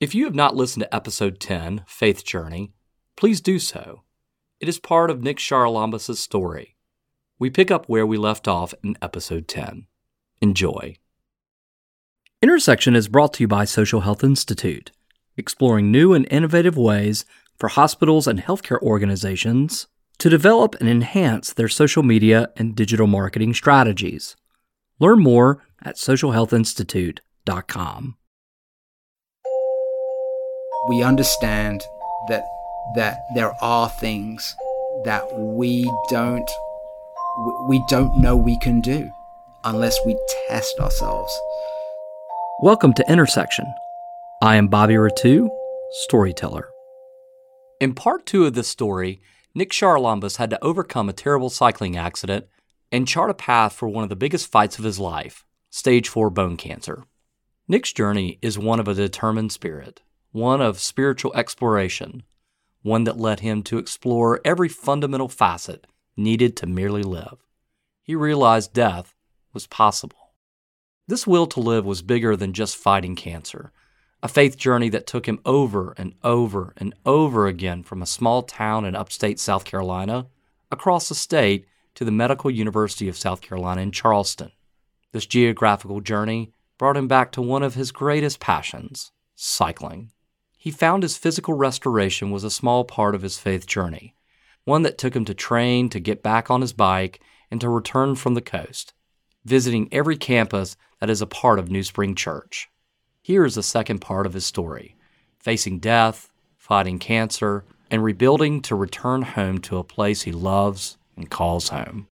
If you have not listened to episode 10, Faith Journey, please do so. It is part of Nick Charalambous' story. We pick up where we left off in episode 10. Enjoy. Intersection is brought to you by Social Health Institute, exploring new and innovative ways for hospitals and healthcare organizations to develop and enhance their social media and digital marketing strategies. Learn more at socialhealthinstitute.com. We understand that that there are things that we don't we don't know we can do unless we test ourselves. Welcome to Intersection. I am Bobby Rettew, storyteller. In part two of this story, Nick Charalambous had to overcome a terrible cycling accident and chart a path for one of the biggest fights of his life stage 4 bone cancer. Nick's journey is one of a determined spirit, one of spiritual exploration, one that led him to explore every fundamental facet needed to merely live. He realized death was possible. This will to live was bigger than just fighting cancer, a faith journey that took him over and over and over again from a small town in upstate South Carolina across the state to the Medical University of South Carolina in Charleston. This geographical journey brought him back to one of his greatest passions cycling. He found his physical restoration was a small part of his faith journey, one that took him to train to get back on his bike and to return from the coast, visiting every campus that is a part of New Spring Church. Here is the second part of his story facing death, fighting cancer, and rebuilding to return home to a place he loves and calls home.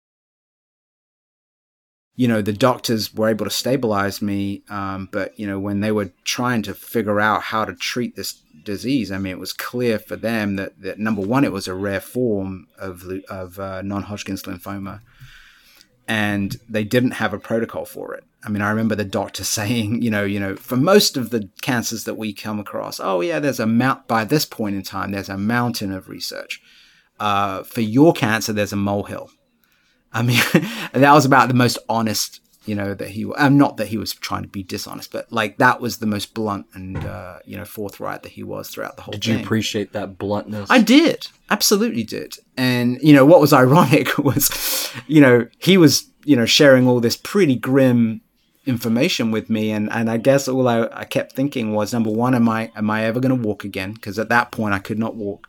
You know, the doctors were able to stabilize me, um, but, you know, when they were trying to figure out how to treat this disease, I mean, it was clear for them that, that number one, it was a rare form of, of uh, non Hodgkin's lymphoma and they didn't have a protocol for it. I mean, I remember the doctor saying, you know, you know, for most of the cancers that we come across, oh yeah, there's a mount by this point in time, there's a mountain of research. Uh, for your cancer, there's a molehill. I mean, that was about the most honest you know that he I'm um, not that he was trying to be dishonest but like that was the most blunt and uh, you know forthright that he was throughout the whole did thing. you appreciate that bluntness? I did. Absolutely did. And you know what was ironic was you know he was you know sharing all this pretty grim information with me. And and i guess all i, I kept thinking was number one am i am i ever going to walk again? Because at that point i could not walk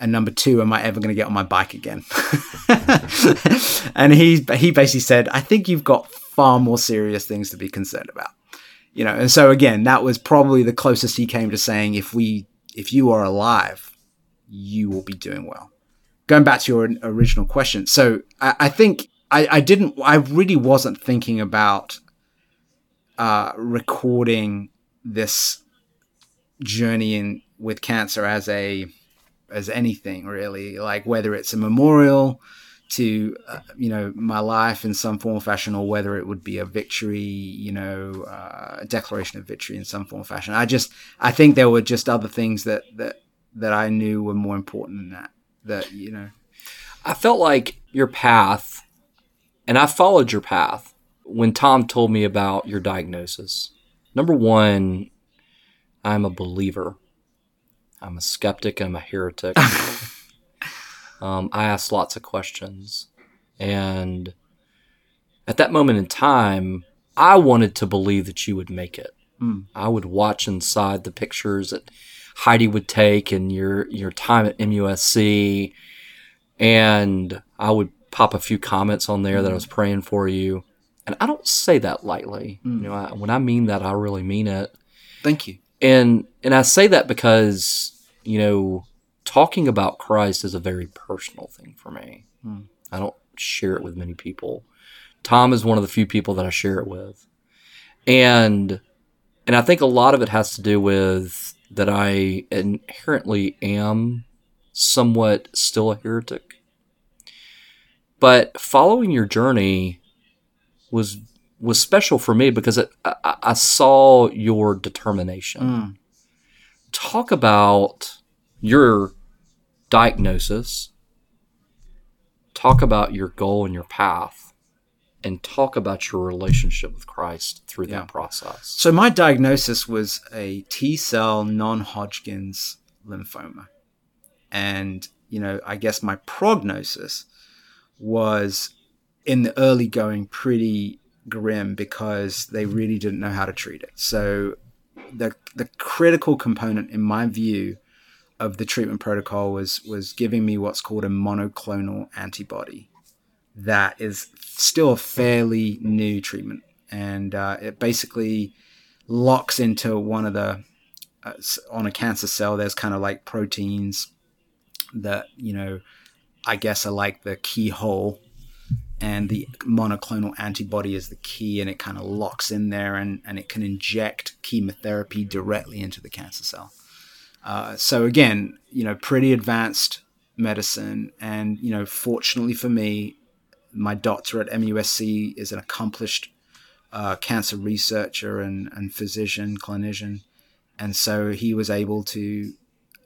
and number two, am I ever going to get on my bike again? and he he basically said, I think you've got far more serious things to be concerned about. You know, and so again, that was probably the closest he came to saying, if we if you are alive, you will be doing well. Going back to your original question, so I, I think I, I didn't, I really wasn't thinking about uh, recording this journey in with cancer as a as anything really, like whether it's a memorial to uh, you know my life in some form or fashion, or whether it would be a victory, you know, uh, a declaration of victory in some form or fashion. I just I think there were just other things that that that I knew were more important than that. That you know, I felt like your path, and I followed your path when Tom told me about your diagnosis. Number one, I'm a believer. I'm a skeptic. I'm a heretic. Um, I asked lots of questions. And at that moment in time, I wanted to believe that you would make it. Mm. I would watch inside the pictures that Heidi would take and your your time at MUSC, and I would pop a few comments on there that I was hmm. praying for you. And I don't say that lightly. Mm. You know, I, when I mean that, I really mean it. Thank you. And and I say that because you know talking about Christ is a very personal thing for me. Hmm. I don't share it with many people. Tom is one of the few people that I share it with. And and I think a lot of it has to do with that I inherently am somewhat still a heretic. But following your journey was was special for me because it, I, I, saw your determination. Mm. Talk about your diagnosis, talk about your goal and your path, and talk about your relationship with Christ through Yeah. that process. So my diagnosis was a T cell non-Hodgkin's lymphoma, and you know, I guess my prognosis was in the early going pretty grim because they really didn't know how to treat it. So the the critical component in my view of the treatment protocol was was giving me what's called a monoclonal antibody that is still a fairly new treatment and uh, it basically locks into one of the uh, on a cancer cell there's kind of like proteins that you know i guess are like the keyhole and the monoclonal antibody is the key and it kind of locks in there and, and it can inject chemotherapy directly into the cancer cell. Uh, so again you know pretty advanced medicine and you know fortunately for me my doctor at musc is an accomplished uh, cancer researcher and, and physician clinician and so he was able to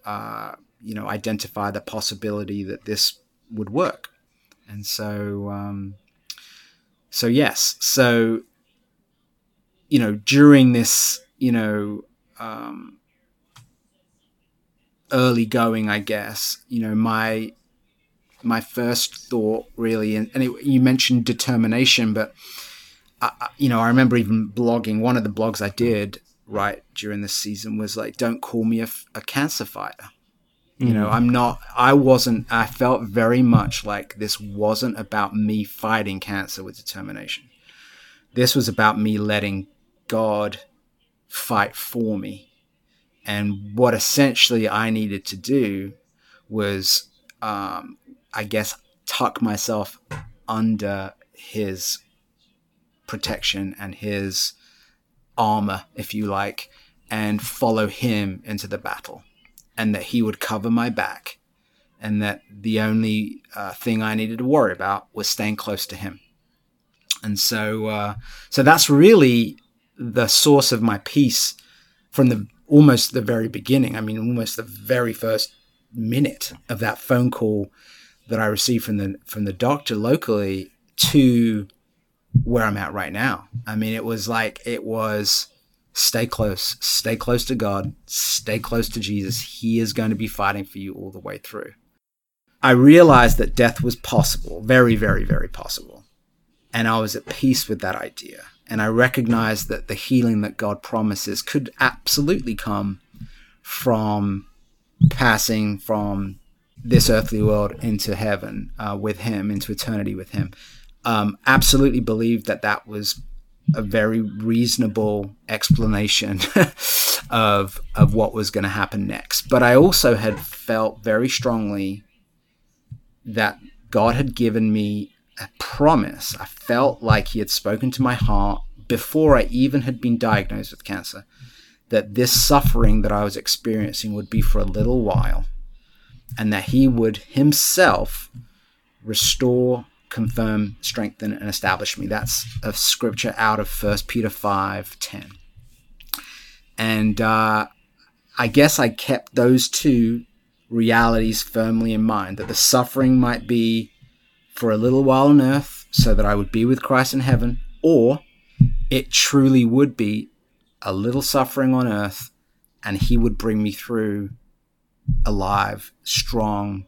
uh, you know identify the possibility that this would work and so um, so yes so you know during this you know um, early going i guess you know my my first thought really and, and it, you mentioned determination but I, you know i remember even blogging. One of the blogs i did right during this season was like don't call me a cancer fighter you know i'm not i wasn't i felt very much like this wasn't about me fighting cancer with determination. This was about me letting god fight for me. And what essentially i needed to do was um, i guess tuck myself under his protection and his armor if you like and follow him into the battle and that he would cover my back and that the only uh, thing I needed to worry about was staying close to him. And so, uh, so that's really the source of my peace from the almost the very beginning. I mean, almost the very first minute of that phone call that I received from the from the doctor locally to where I'm at right now. I mean, it was like it was stay close, stay close to God, stay close to Jesus. He is going to be fighting for you all the way through. I realized that death was possible, very, very, very possible. And I was at peace with that idea. And I recognized that the healing that God promises could absolutely come from passing from this earthly world into heaven uh, with Him, into eternity with Him. Um, absolutely believed that that was a very reasonable explanation of of what was going to happen next. But I also had felt very strongly that God had given me a promise. I felt like He had spoken to my heart before I even had been diagnosed with cancer that this suffering that I was experiencing would be for a little while and that He would Himself restore, confirm, strengthen, and establish me. That's a scripture out of 1 Peter 5 10. And uh, I guess I kept those two realities firmly in mind that the suffering might be for a little while on earth so that I would be with Christ in heaven, or it truly would be a little suffering on earth and he would bring me through alive, strong,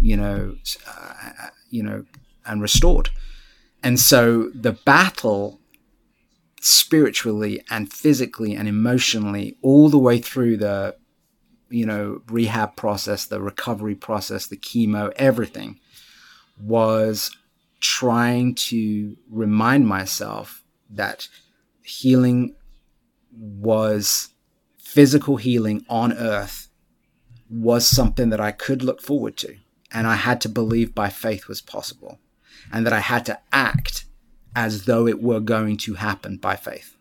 you know, uh, you know, and restored. And so the battle spiritually and physically and emotionally all the way through the you know rehab process the recovery process the chemo everything was trying to remind myself that healing was physical healing on earth was something that I could look forward to and I had to believe by faith was possible and that I had to act as though it were going to happen by faith.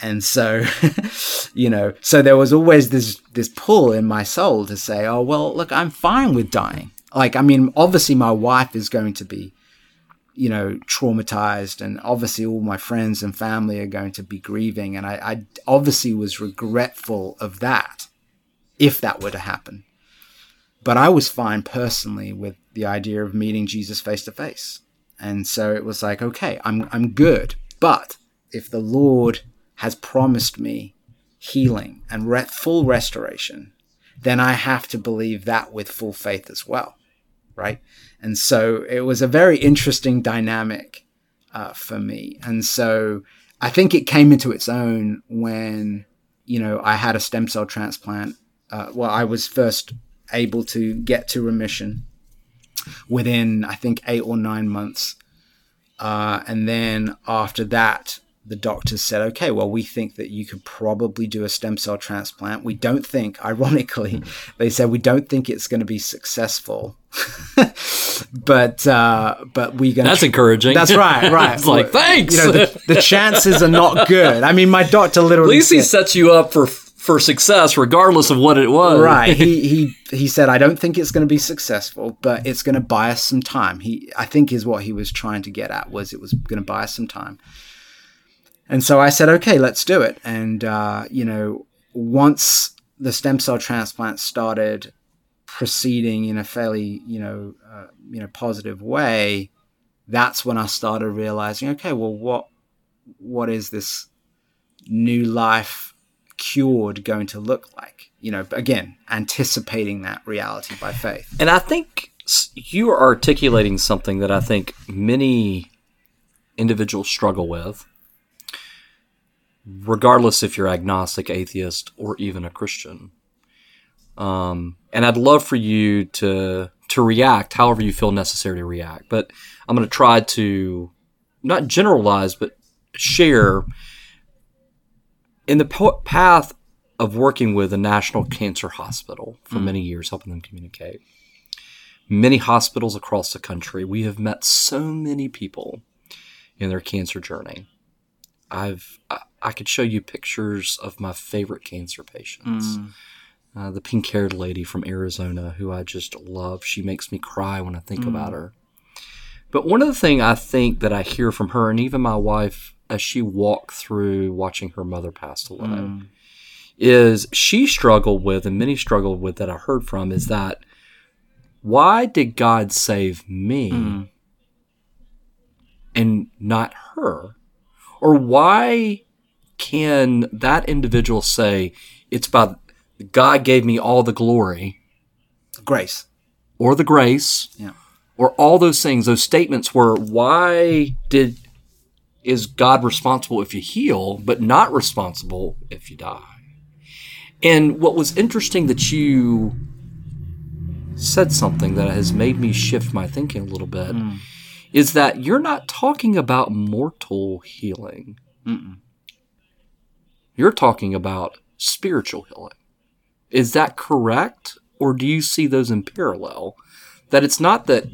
And so, you know, so there was always this this pull in my soul to say, "Oh, well, look, I'm fine with dying." Like, I mean, obviously my wife is going to be, you know, traumatized and obviously all my friends and family are going to be grieving and I, I obviously was regretful of that if that were to happen. But I was fine personally with the idea of meeting Jesus face to face And so it was like, okay, I'm I'm good. But if the Lord has promised me healing and re- full restoration, then I have to believe that with full faith as well, right? And so it was a very interesting dynamic uh, for me. And so I think it came into its own when you know I had a stem cell transplant. Uh, well, I was first able to get to remission within I think eight or nine months, uh, and then after that, the doctors said, okay, well, we think that you could probably do a stem cell transplant. We don't think, ironically, they said we don't think it's going to be successful, but uh, but we're going that's tr- encouraging. That's right, right. it's like thanks. You know, the, the, chances are not good. I mean, my doctor literally. At least he sets you up for for success, regardless of what it was. Right. he he he said, I don't think it's going to be successful, but it's going to buy us some time. He I think is what he was trying to get at was it was going to buy us some time. And so I said, okay, let's do it. And, uh, you know, once the stem cell transplant started proceeding in a fairly, you know, uh, you know, positive way, that's when I started realizing, okay, well, what, what is this new life cured going to look like? You know, again, anticipating that reality by faith. And I think you are articulating something that I think many individuals struggle with regardless if you're agnostic, atheist, or even a Christian. Um, and I'd love for you to to react however you feel necessary to react. But I'm going to try to not generalize, but share in the path of working with a national cancer hospital for mm. many years, helping them communicate. Many hospitals across the country, we have met so many people in their cancer journey. I've I could show you pictures of my favorite cancer patients. Mm. Uh, the pink haired lady from Arizona, who I just love. She makes me cry when I think mm. about her. But one of the things I think that I hear from her, and even my wife, as she walked through watching her mother pass away, mm. is she struggled with, and many struggled with that I heard from, is that why did God save me mm. and not her? Or why can that individual say it's by God gave me all the glory, grace, or the grace, yeah. or all those things, those statements were why did is God responsible if you heal, but not responsible if you die? And what was interesting that you said something that has made me shift my thinking a little bit mm. is that you're not talking about mortal healing. Mm-mm. You're talking about spiritual healing. Is that correct? Or do you see those in parallel? That it's not that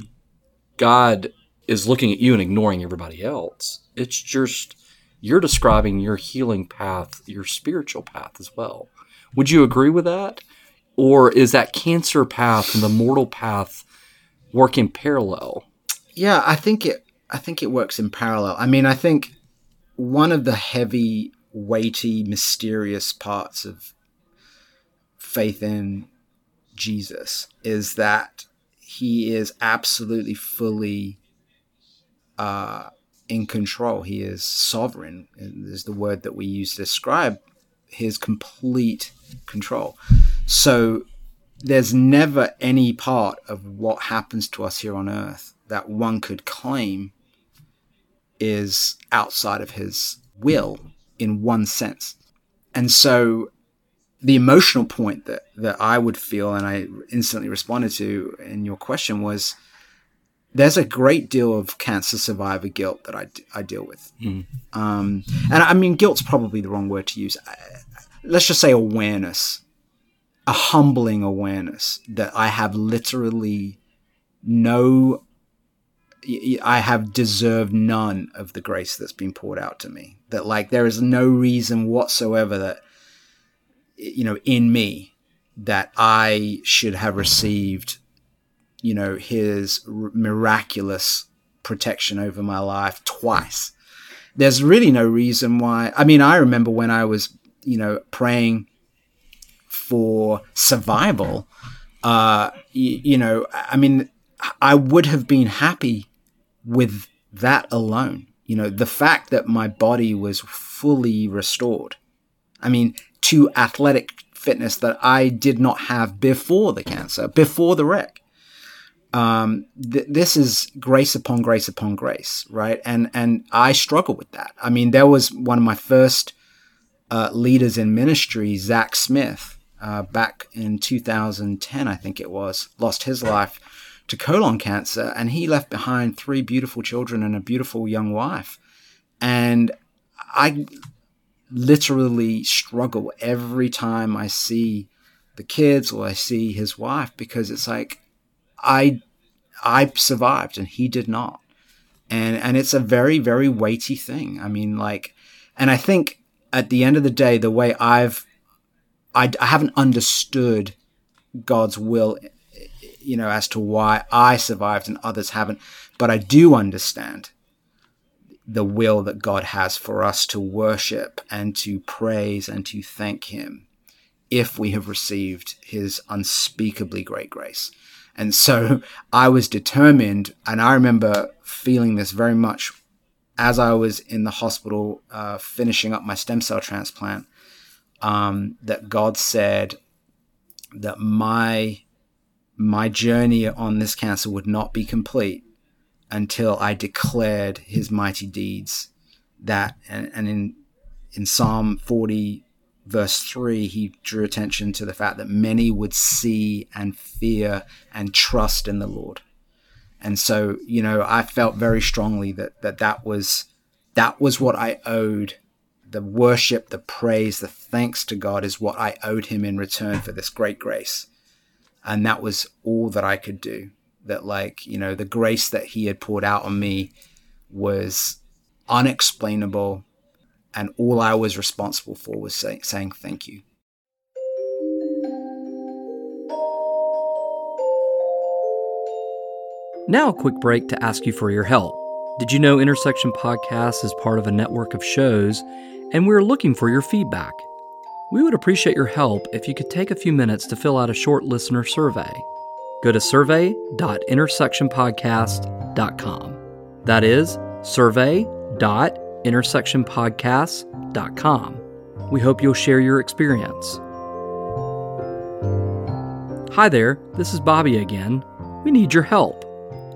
God is looking at you and ignoring everybody else. It's just you're describing your healing path, your spiritual path as well. Would you agree with that? Or is that cancer path and the mortal path work in parallel? Yeah, I think it I think it works in parallel. I mean, I think one of the heavy weighty, mysterious parts of faith in Jesus is that he is absolutely fully uh, in control. He is sovereign, is the word that we use to describe his complete control. So there's never any part of what happens to us here on earth that one could claim is outside of his will in one sense. And so the emotional point that, that I would feel and I instantly responded to in your question was there's a great deal of cancer survivor guilt that I, I deal with. Mm. Um, and I mean, guilt's probably the wrong word to use. Let's just say awareness, a humbling awareness that I have literally no I have deserved none of the grace that's been poured out to me. That like there is no reason whatsoever that you know in me that I should have received you know his r- miraculous protection over my life twice. There's really no reason why. I mean, I remember when I was you know praying for survival. Uh, you, you know, I mean, I would have been happy with that alone, you know, the fact that my body was fully restored. I mean, to athletic fitness that I did not have before the cancer, before the wreck. Um, th- this is grace upon grace upon grace, right? And and I struggle with that. I mean, there was one of my first uh, leaders in ministry, Zach Smith, uh, back in 2010, I think it was, lost his life to colon cancer, and he left behind three beautiful children and a beautiful young wife. And I literally struggle every time I see the kids or I see his wife because it's like I I survived and he did not. And and it's a very very weighty thing. I mean like and I think at the end of the day the way I've I, I haven't understood God's will you know as to why I survived and others haven't but I do understand the will that God has for us to worship and to praise and to thank Him if we have received His unspeakably great grace. And so I was determined, and I remember feeling this very much as I was in the hospital uh, finishing up my stem cell transplant. Um, that God said that my my journey on this cancer would not be complete until I declared his mighty deeds. That and, and in in Psalm 40 verse 3 he drew attention to the fact that many would see and fear and trust in the Lord. And so, you know, I felt very strongly that that, that was that was what I owed the worship, the praise, the thanks to God is what I owed him in return for this great grace. And that was all that I could do that like you know the grace that he had poured out on me was unexplainable and all i was responsible for was say, saying thank you now a quick break to ask you for your help did you know intersection podcast is part of a network of shows and we're looking for your feedback we would appreciate your help if you could take a few minutes to fill out a short listener survey go to survey.intersectionpodcast.com. That is survey.intersectionpodcast.com. We hope you'll share your experience. Hi there, this is Bobby again. We need your help.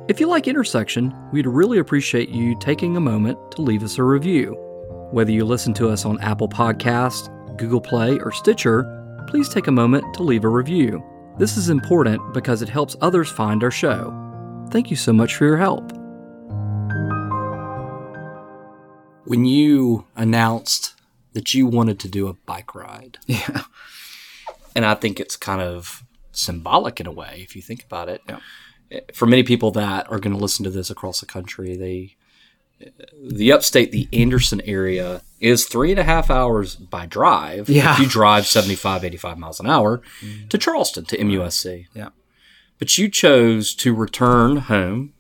If you like Intersection, we'd really appreciate you taking a moment to leave us a review. Whether you listen to us on Apple Podcasts, Google Play, or Stitcher, please take a moment to leave a review. This is important because it helps others find our show. Thank you so much for your help. When you announced that you wanted to do a bike ride, yeah, and I think it's kind of symbolic in a way if you think about it. Yeah. For many people that are going to listen to this across the country, they the upstate, the Anderson area is three and a half hours by drive. Yeah. If you drive 75, 85 miles an hour mm. to Charleston, to MUSC. Yeah. But you chose to return home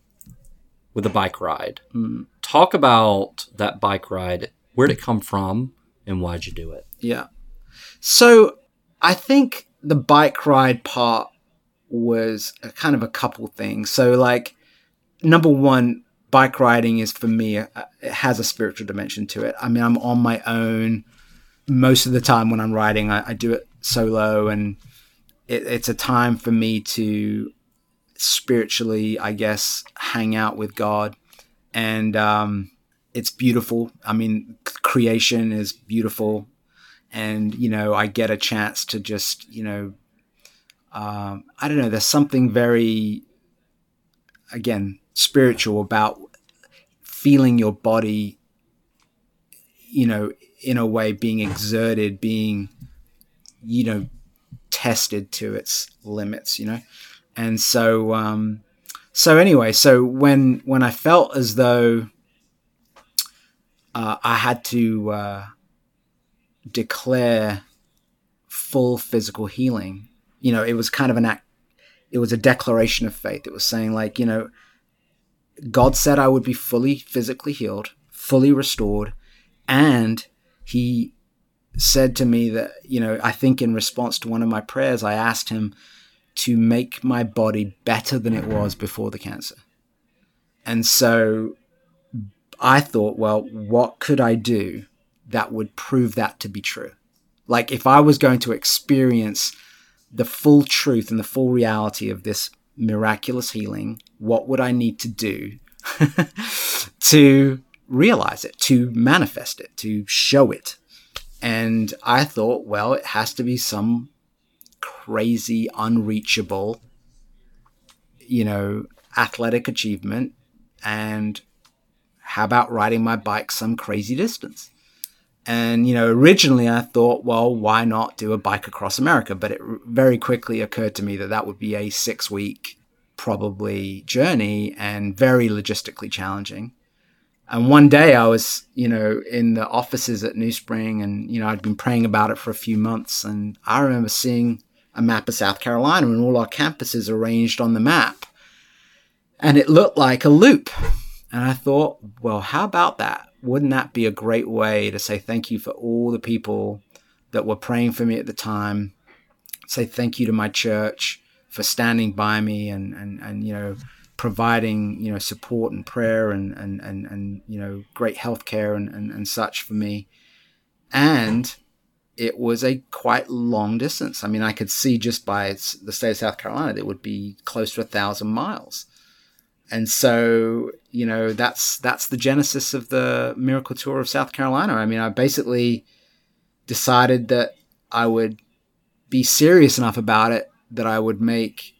with a bike ride. Mm. Talk about that bike ride. Where'd it come from and why'd you do it? Yeah. So I think the bike ride part was a kind of a couple things. So, like, number one, bike riding is for me uh, it has a spiritual dimension to it. I mean, I'm on my own most of the time when I'm riding. I, I do it solo, and it, it's a time for me to spiritually, I guess, hang out with God, and um, it's beautiful. I mean, creation is beautiful, and you know, I get a chance to just, you know, um, I don't know. There's something very, again, spiritual about feeling your body, you know, in a way being exerted, being, you know, tested to its limits, you know? And so, um, so anyway, so when, when I felt as though, uh, I had to, uh, declare full physical healing, you know, it was kind of an act, it was a declaration of faith. It was saying like, you know, God said I would be fully physically healed, fully restored, and He said to me that, you know, I think in response to one of my prayers, I asked Him to make my body better than it was before the cancer. And so I thought, well, what could I do that would prove that to be true? Like if I was going to experience the full truth and the full reality of this miraculous healing, what would I need to do to realize it, to manifest it, to show it? And I thought, well, it has to be some crazy, unreachable, you know, athletic achievement. And how about riding my bike some crazy distance? And, you know, originally I thought, well, why not do a bike across America? But it very quickly occurred to me that that would be a six week, probably, journey and very logistically challenging. And one day I was, you know, in the offices at New Spring and, you know, I'd been praying about it for a few months. And I remember seeing a map of South Carolina and all our campuses arranged on the map. And it looked like a loop. And I thought, well, how about that? wouldn't that be a great way to say thank you for all the people that were praying for me at the time? Say thank you to my church for standing by me and, and, and you know, providing, you know, support and prayer and, and, and, and you know, great health care and, and, and such for me. And it was a quite long distance. I mean, I could see just by the state of South Carolina, that it would be close to a thousand miles. And so you know that's that's the genesis of the miracle tour of south carolina. I mean i basically decided that i would be serious enough about it that i would make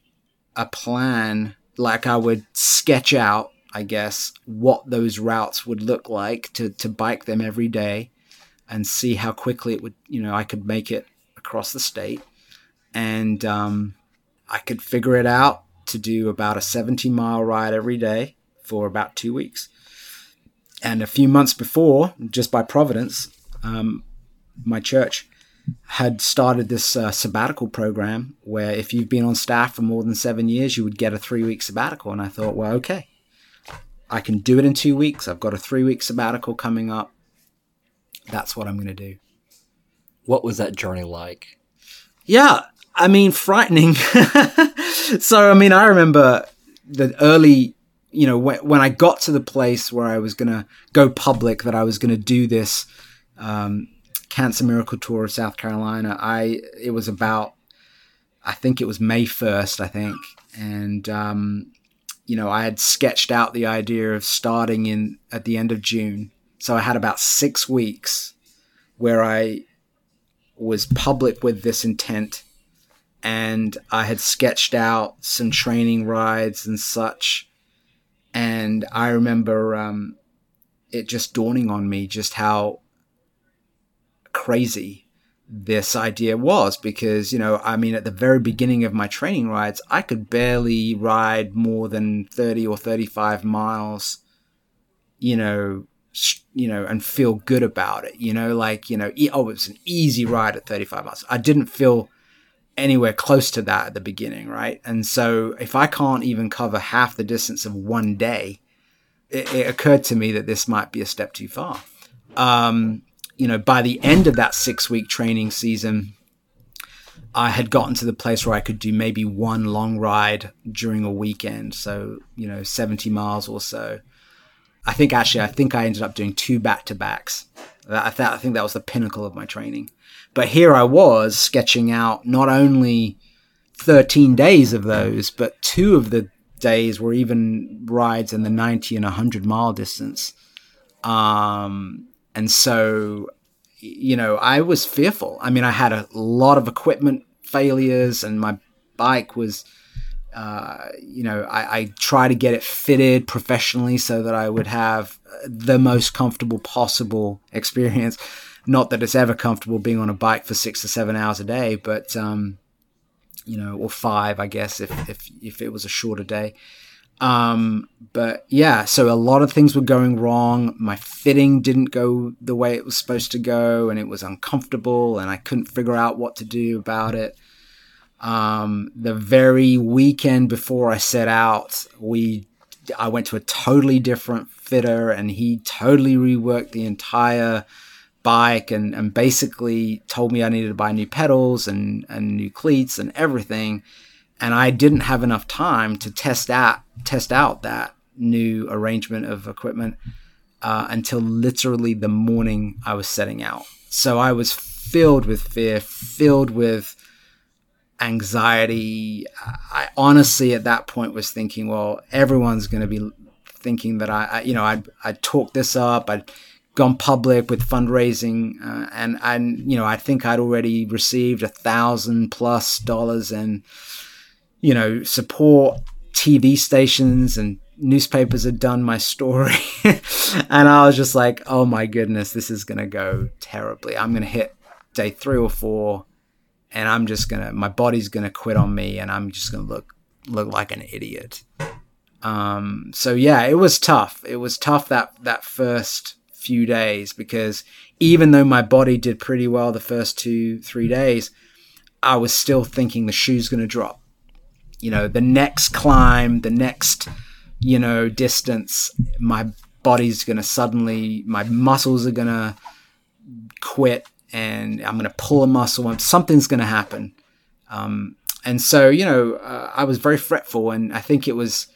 a plan like i would sketch out i guess what those routes would look like to to bike them every day and see how quickly it would you know i could make it across the state and um, i could figure it out to do about a 70 mile ride every day for about two weeks. And a few months before, just by providence, um, my church had started this uh, sabbatical program where if you've been on staff for more than seven years, you would get a three week sabbatical. And I thought, well, okay, I can do it in two weeks. I've got a three week sabbatical coming up. That's what I'm going to do. What was that journey like? Yeah, I mean, frightening. so, I mean, I remember the early, you know, when, when I got to the place where I was going to go public, that I was going to do this um, Cancer Miracle Tour of South Carolina. I it was about, I think it was May first, I think, and um, you know, I had sketched out the idea of starting in at the end of June. So I had about six weeks where I was public with this intent and I had sketched out some training rides and such. And I remember um, it just dawning on me just how crazy this idea was because, you know, I mean, at the very beginning of my training rides, I could barely ride more than 30 or 35 miles, you know, you know, and feel good about it, you know, like, you know, oh, it's an easy ride at 35 miles. I didn't feel anywhere close to that at the beginning, right? And so if I can't even cover half the distance of one day, it, it occurred to me that this might be a step too far. Um, you know, by the end of that six week training season, I had gotten to the place where I could do maybe one long ride during a weekend. So, you know, 70 miles or so. I think actually, I think I ended up doing two back to backs. I, th- I think that was the pinnacle of my training. But here I was sketching out not only 13 days of those, but two of the days were even rides in the 90 and 100 mile distance. Um, and so, you know, I was fearful. I mean, I had a lot of equipment failures, and my bike was, you know, I, I try to get it fitted professionally so that I would have the most comfortable possible experience. Not that it's ever comfortable being on a bike for six to seven hours a day, but um, you know, or five, I guess, if if if it was a shorter day. Um, but yeah, so a lot of things were going wrong. My fitting didn't go the way it was supposed to go, and it was uncomfortable, and I couldn't figure out what to do about it. Um, the very weekend before I set out, we I went to a totally different fitter, and he totally reworked the entire bike and, and basically told me I needed to buy new pedals and, and new cleats and everything. And I didn't have enough time to test out test out that new arrangement of equipment uh, until literally the morning I was setting out. So I was filled with fear, filled with anxiety. I honestly, at that point, was thinking, well, everyone's going to be thinking that I, I you know, I'd, I'd talked this up. I'd gone public with fundraising, uh, and and you know, I think I'd already received a thousand plus dollars in, you know, support. TV stations and newspapers had done my story, and I was just like, oh my goodness, this is gonna go terribly. I'm gonna hit day three or four, and I'm just gonna, my body's gonna quit on me, and I'm just gonna look look like an idiot. Um, so yeah, it was tough. It was tough that that first few days because even though my body did pretty well the first two three days, I was still thinking the shoe's gonna drop. You know, the next climb, the next you know distance, my body's gonna suddenly, my muscles are gonna quit, and I'm gonna pull a muscle, something's gonna happen. Um, and so, you know, uh, I was very fretful, and I think it was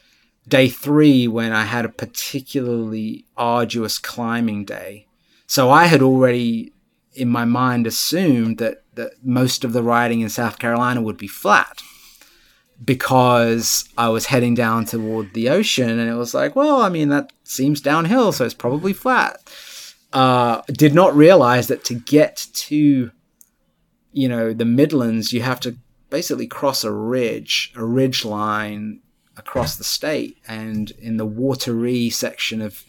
day three when I had a particularly arduous climbing day. So I had already, in my mind, assumed that, that most of the riding in South Carolina would be flat because I was heading down toward the ocean, and it was like, well, I mean, that seems downhill, so it's probably flat. Uh, did not realize that to get to, you know, the Midlands, you have to basically cross a ridge, a ridge line across the state, and in the Wateree section of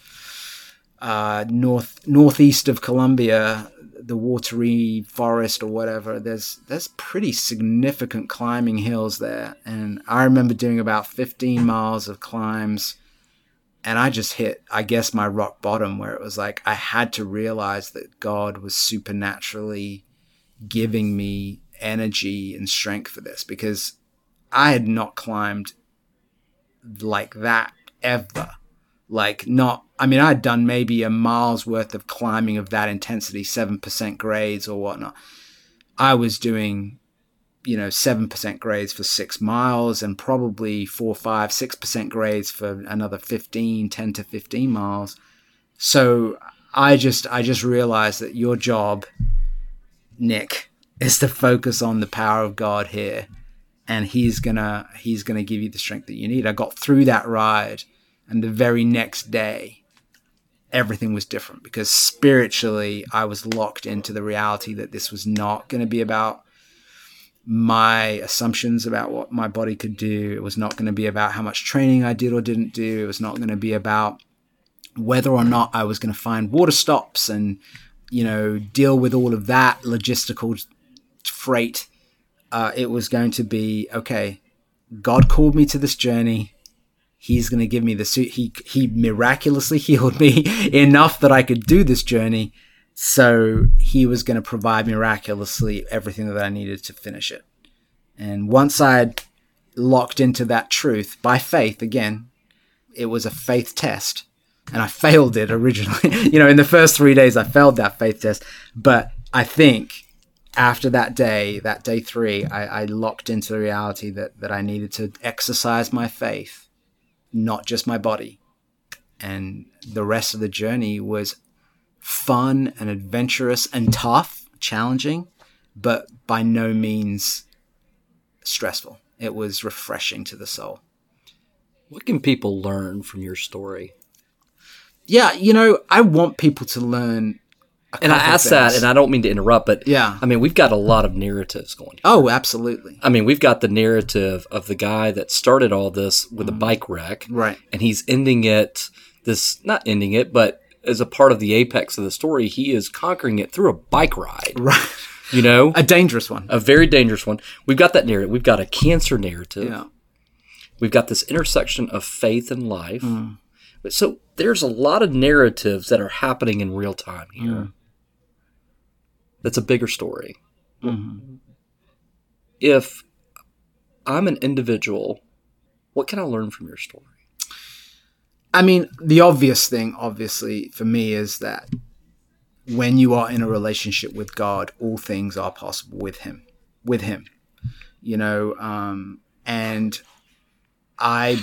uh, north northeast of Columbia, the Wateree forest or whatever. There's there's pretty significant climbing hills there, and I remember doing about 15 miles of climbs, and I just hit, I guess, my rock bottom where it was like I had to realize that God was supernaturally giving me energy and strength for this because I had not climbed like that ever. Like, not, I mean, I'd done maybe a mile's worth of climbing of that intensity, 7% grades or whatnot. I was doing, you know, 7% grades for six miles and probably four, five, 6% grades for another 15, 10 to 15 miles. So I just, I just realized that your job, Nick, is to focus on the power of God here and he's gonna he's gonna give you the strength that you need. I got through that ride, and the very next day, everything was different because spiritually I was locked into the reality that this was not going to be about my assumptions about what my body could do. It was not going to be about how much training I did or didn't do. It was not going to be about whether or not I was going to find water stops and you know deal with all of that logistical freight uh, it was going to be okay. God called me to this journey. He's going to give me the suit. He he miraculously healed me enough that I could do this journey. So he was going to provide miraculously everything that I needed to finish it. And once I had locked into that truth by faith, again, it was a faith test. And I failed it originally. you know, in the first three days, I failed that faith test. But I think after that day, that day three, I, I, locked into the reality that, that I needed to exercise my faith, not just my body. And the rest of the journey was fun and adventurous and tough, challenging, but by no means stressful. It was refreshing to the soul. What can people learn from your story? Yeah, you know, I want people to learn and I ask that, and I don't mean to interrupt, but yeah, I mean we've got a lot of narratives going. Here. Oh, absolutely. I mean we've got the narrative of the guy that started all this with mm. a bike wreck, right? And he's ending it. This not ending it, but as a part of the apex of the story, he is conquering it through a bike ride, right? You know, a dangerous one, a very dangerous one. We've got that narrative. We've got a cancer narrative. Yeah. We've got this intersection of faith and life. Mm. So there's a lot of narratives that are happening in real time here. Mm that's a bigger story. Mm-hmm. If I'm an individual, what can I learn from your story? I mean, the obvious thing, obviously, for me is that when you are in a relationship with God, all things are possible with Him. With Him, you know, um, and I,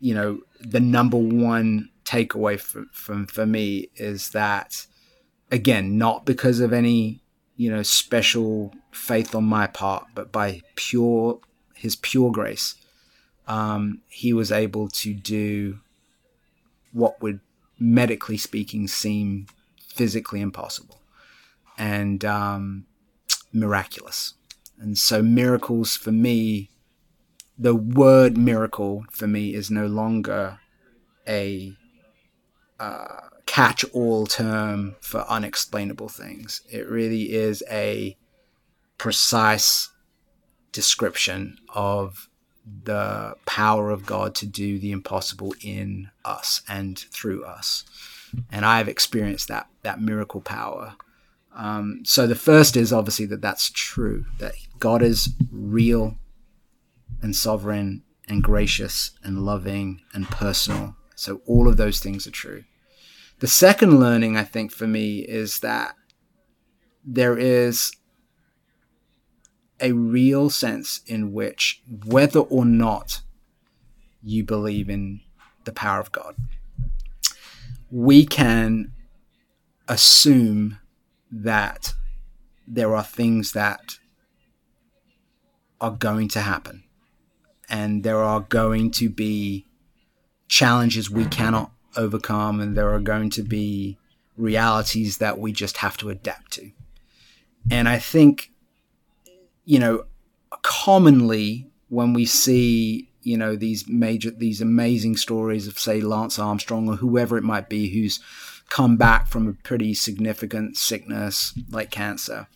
you know, the number one takeaway from, from for me is that again, not because of any you know special faith on my part, but by pure his pure grace, um, he was able to do what would medically speaking seem physically impossible and um, miraculous. And so miracles for me, the word miracle for me is no longer a uh, catch all term for unexplainable things. It really is a precise description of the power of God to do the impossible in us and through us. And I've experienced that that miracle power. Um, so the first is obviously that that's true that God is real and sovereign and gracious and loving and personal. So all of those things are true. The second learning, I think, for me is that there is a real sense in which, whether or not you believe in the power of God, we can assume that there are things that are going to happen and there are going to be challenges we cannot overcome, and there are going to be realities that we just have to adapt to. And I think, you know, commonly when we see, you know, these major, these amazing stories of, say, Lance Armstrong or whoever it might be who's come back from a pretty significant sickness like cancer,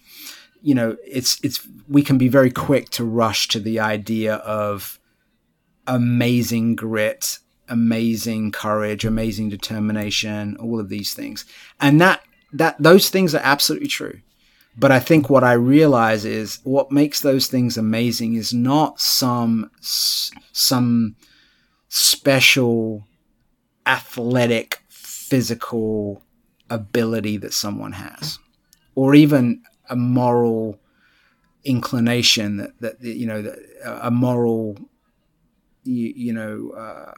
you know, it's, it's, we can be very quick to rush to the idea of amazing grit amazing courage, amazing determination, all of these things. And that that those things are absolutely true. But I think what I realize is what makes those things amazing is not some some special athletic physical ability that someone has or even a moral inclination that, that you know a moral you, you know uh,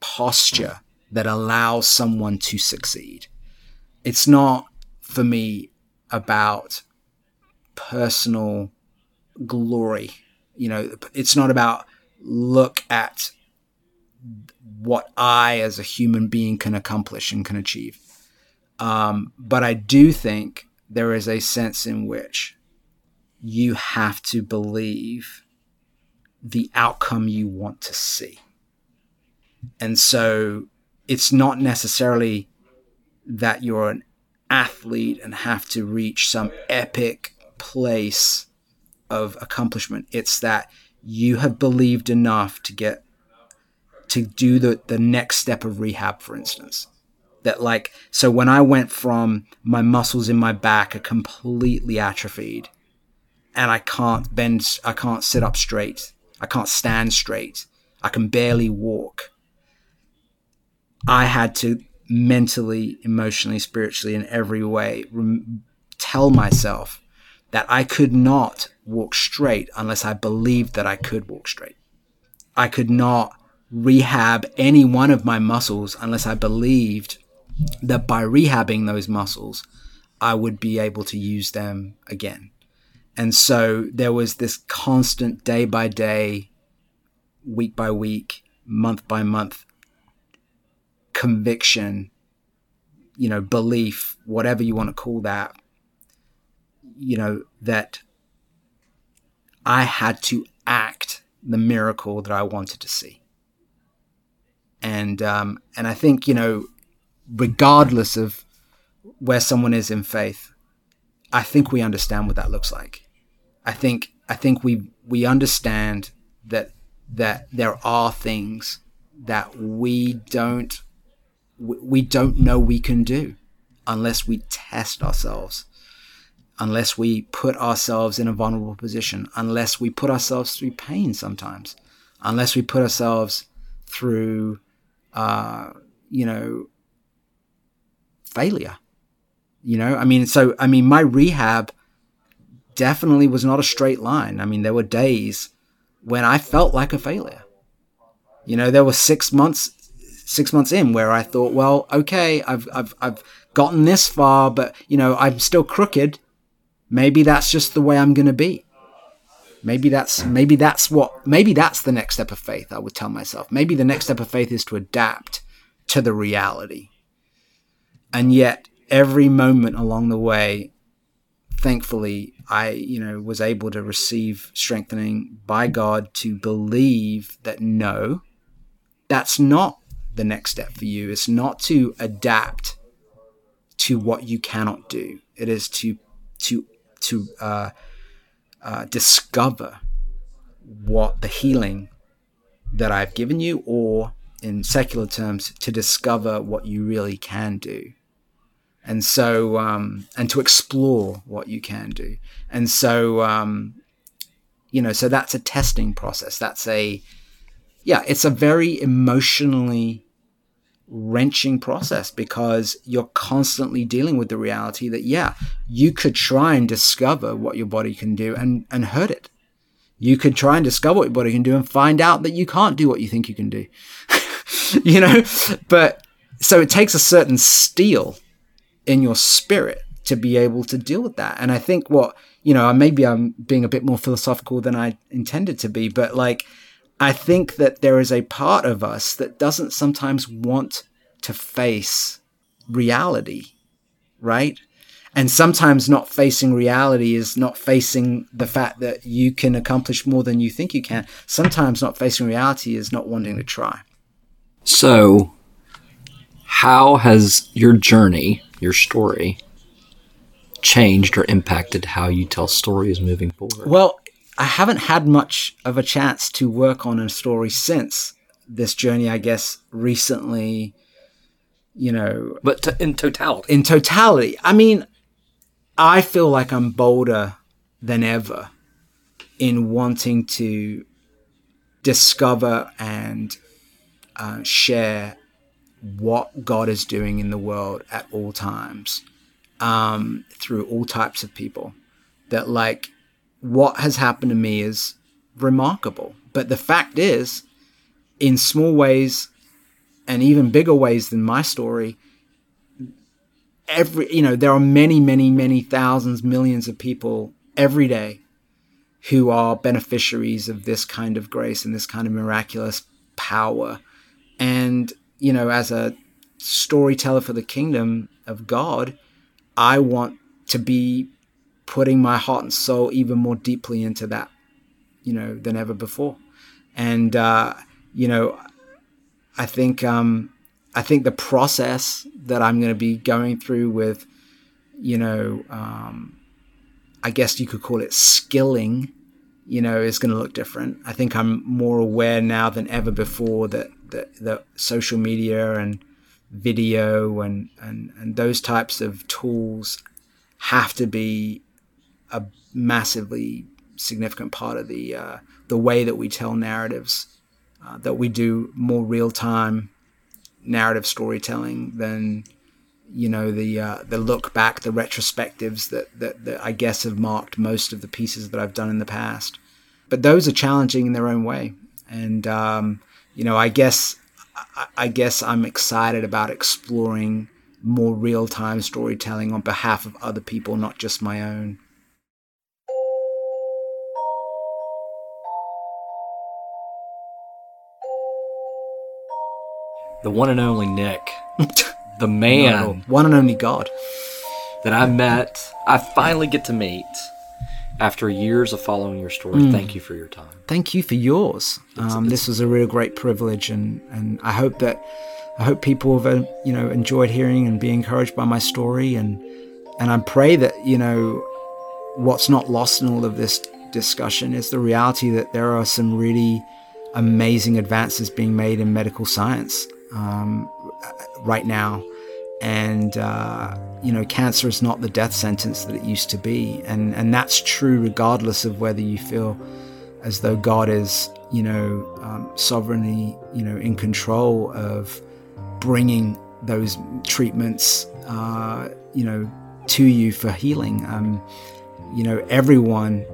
posture that allows someone to succeed. It's not for me about personal glory. You know, it's not about look at what I as a human being can accomplish and can achieve. Um, but I do think there is a sense in which you have to believe the outcome you want to see. And so it's not necessarily that you're an athlete and have to reach some epic place of accomplishment. It's that you have believed enough to get to do the, the next step of rehab, for instance. That like so when I went from my muscles in my back are completely atrophied and I can't bend I can't sit up straight. I can't stand straight. I can barely walk. I had to mentally, emotionally, spiritually, in every way rem- tell myself that I could not walk straight unless I believed that I could walk straight. I could not rehab any one of my muscles unless I believed that by rehabbing those muscles, I would be able to use them again. And so there was this constant day by day, week by week, month by month conviction, you know, belief, whatever you want to call that, you know, that I had to act the miracle that I wanted to see. And um, and I think you know, regardless of where someone is in faith, I think we understand what that looks like. I think I think we we understand that that there are things that we don't we don't know we can do unless we test ourselves, unless we put ourselves in a vulnerable position, unless we put ourselves through pain sometimes, unless we put ourselves through, uh, you know, failure. You know, I mean, so, I mean, my rehab definitely was not a straight line. I mean, there were days when I felt like a failure. You know, there were six months six months in where I thought, well, okay, I've, I've, I've gotten this far, but you know, I'm still crooked. Maybe that's just the way I'm going to be. Maybe that's, maybe that's what, maybe that's the next step of faith. I would tell myself. Maybe the next step of faith is to adapt to the reality. And yet every moment along the way, thankfully, I, you know, was able to receive strengthening by God to believe that no, that's not the next step for you. It's not to adapt to what you cannot do. It is to to to uh, uh, discover what the healing that I've given you, or in secular terms, to discover what you really can do and so um, and to explore what you can do and so um, you know so that's a testing process that's a yeah it's a very emotionally wrenching process because you're constantly dealing with the reality that yeah you could try and discover what your body can do and and hurt it. You could try and discover what your body can do and find out that you can't do what you think you can do. You know? But so it takes a certain steel in your spirit to be able to deal with that. And I think what, you know, maybe I'm being a bit more philosophical than I intended to be, but like, I think that there is a part of us that doesn't sometimes want to face reality, right? And sometimes not facing reality is not facing the fact that you can accomplish more than you think you can. Sometimes not facing reality is not wanting to try. So, how has your journey your story changed or impacted how you tell stories moving forward? Well, I haven't had much of a chance to work on a story since this journey, I guess, recently, you know. But in totality. In totality. I mean, I feel like I'm bolder than ever in wanting to discover and uh, share what God is doing in the world at all times um, through all types of people. That, like, what has happened to me is remarkable. But the fact is, in small ways and even bigger ways than my story, every, you know, there are many, many, many thousands, millions of people every day who are beneficiaries of this kind of grace and this kind of miraculous power. And you know, as a storyteller for the kingdom of God, I want to be putting my heart and soul even more deeply into that, you know, than ever before. And uh, you know, I think um, I think the process that I'm going to be going through with, you know, um, I guess you could call it skilling, you know, is going to look different. I think I'm more aware now than ever before that the, the social media and video and, and, and those types of tools have to be a massively significant part of the uh, the way that we tell narratives. Uh, that we do more real time narrative storytelling than you know the uh, the look back, the retrospectives that, that that I guess have marked most of the pieces that I've done in the past. But those are challenging in their own way, and um, you know, I guess I guess I'm excited about exploring more real time storytelling on behalf of other people, not just my own. The one and only Nick, the man, one and only God that I met, I finally get to meet after years of following your story. Mm. Thank you for your time. Thank you for yours. Um, this was a real great privilege, and, and I hope that I hope people have uh, you know enjoyed hearing and be encouraged by my story, and and I pray that you know what's not lost in all of this discussion is the reality that there are some really amazing advances being made in medical science um, right now. And uh, you know cancer is not the death sentence that it used to be. And and that's true regardless of whether you feel as though god is you know um, sovereignly you know in control of bringing those treatments uh, you know to you for healing. Um, you know everyone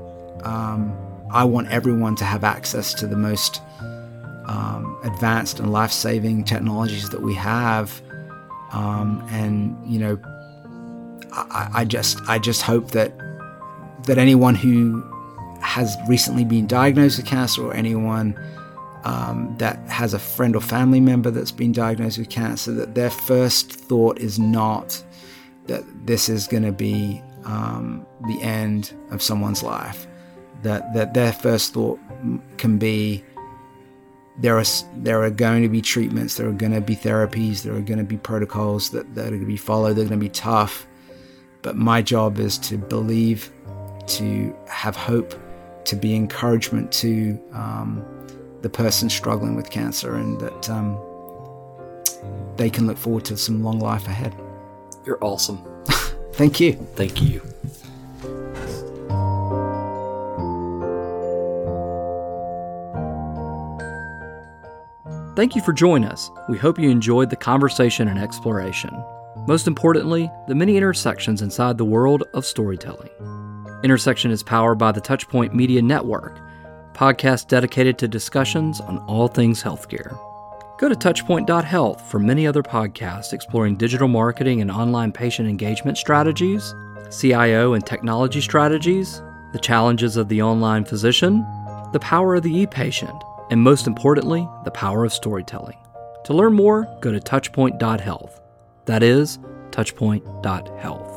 um, i want everyone to have access to the most um, advanced and life saving technologies that we have. Um, and you know, I, I just I just hope that that anyone who has recently been diagnosed with cancer or anyone um, that has a friend or family member that's been diagnosed with cancer, that their first thought is not that this is going to be um, the end of someone's life. That that their first thought can be there are there are going to be treatments, there are going to be therapies, there are going to be protocols that, that are going to be followed. They're going to be tough, but my job is to believe, to have hope, to be encouragement to um, the person struggling with cancer, and that um, they can look forward to some long life ahead. You're awesome. Thank you. Thank you. Thank you for joining us. We hope you enjoyed the conversation and exploration. Most importantly, the many intersections inside the world of storytelling. Intersection is powered by the Touchpoint Media Network, podcast dedicated to discussions on all things healthcare. Go to touchpoint.health for many other podcasts exploring digital marketing and online patient engagement strategies, CIO and technology strategies, the challenges of the online physician, the power of the e patient, and most importantly, the power of storytelling. To learn more, go to touchpoint.health. That is touchpoint.health.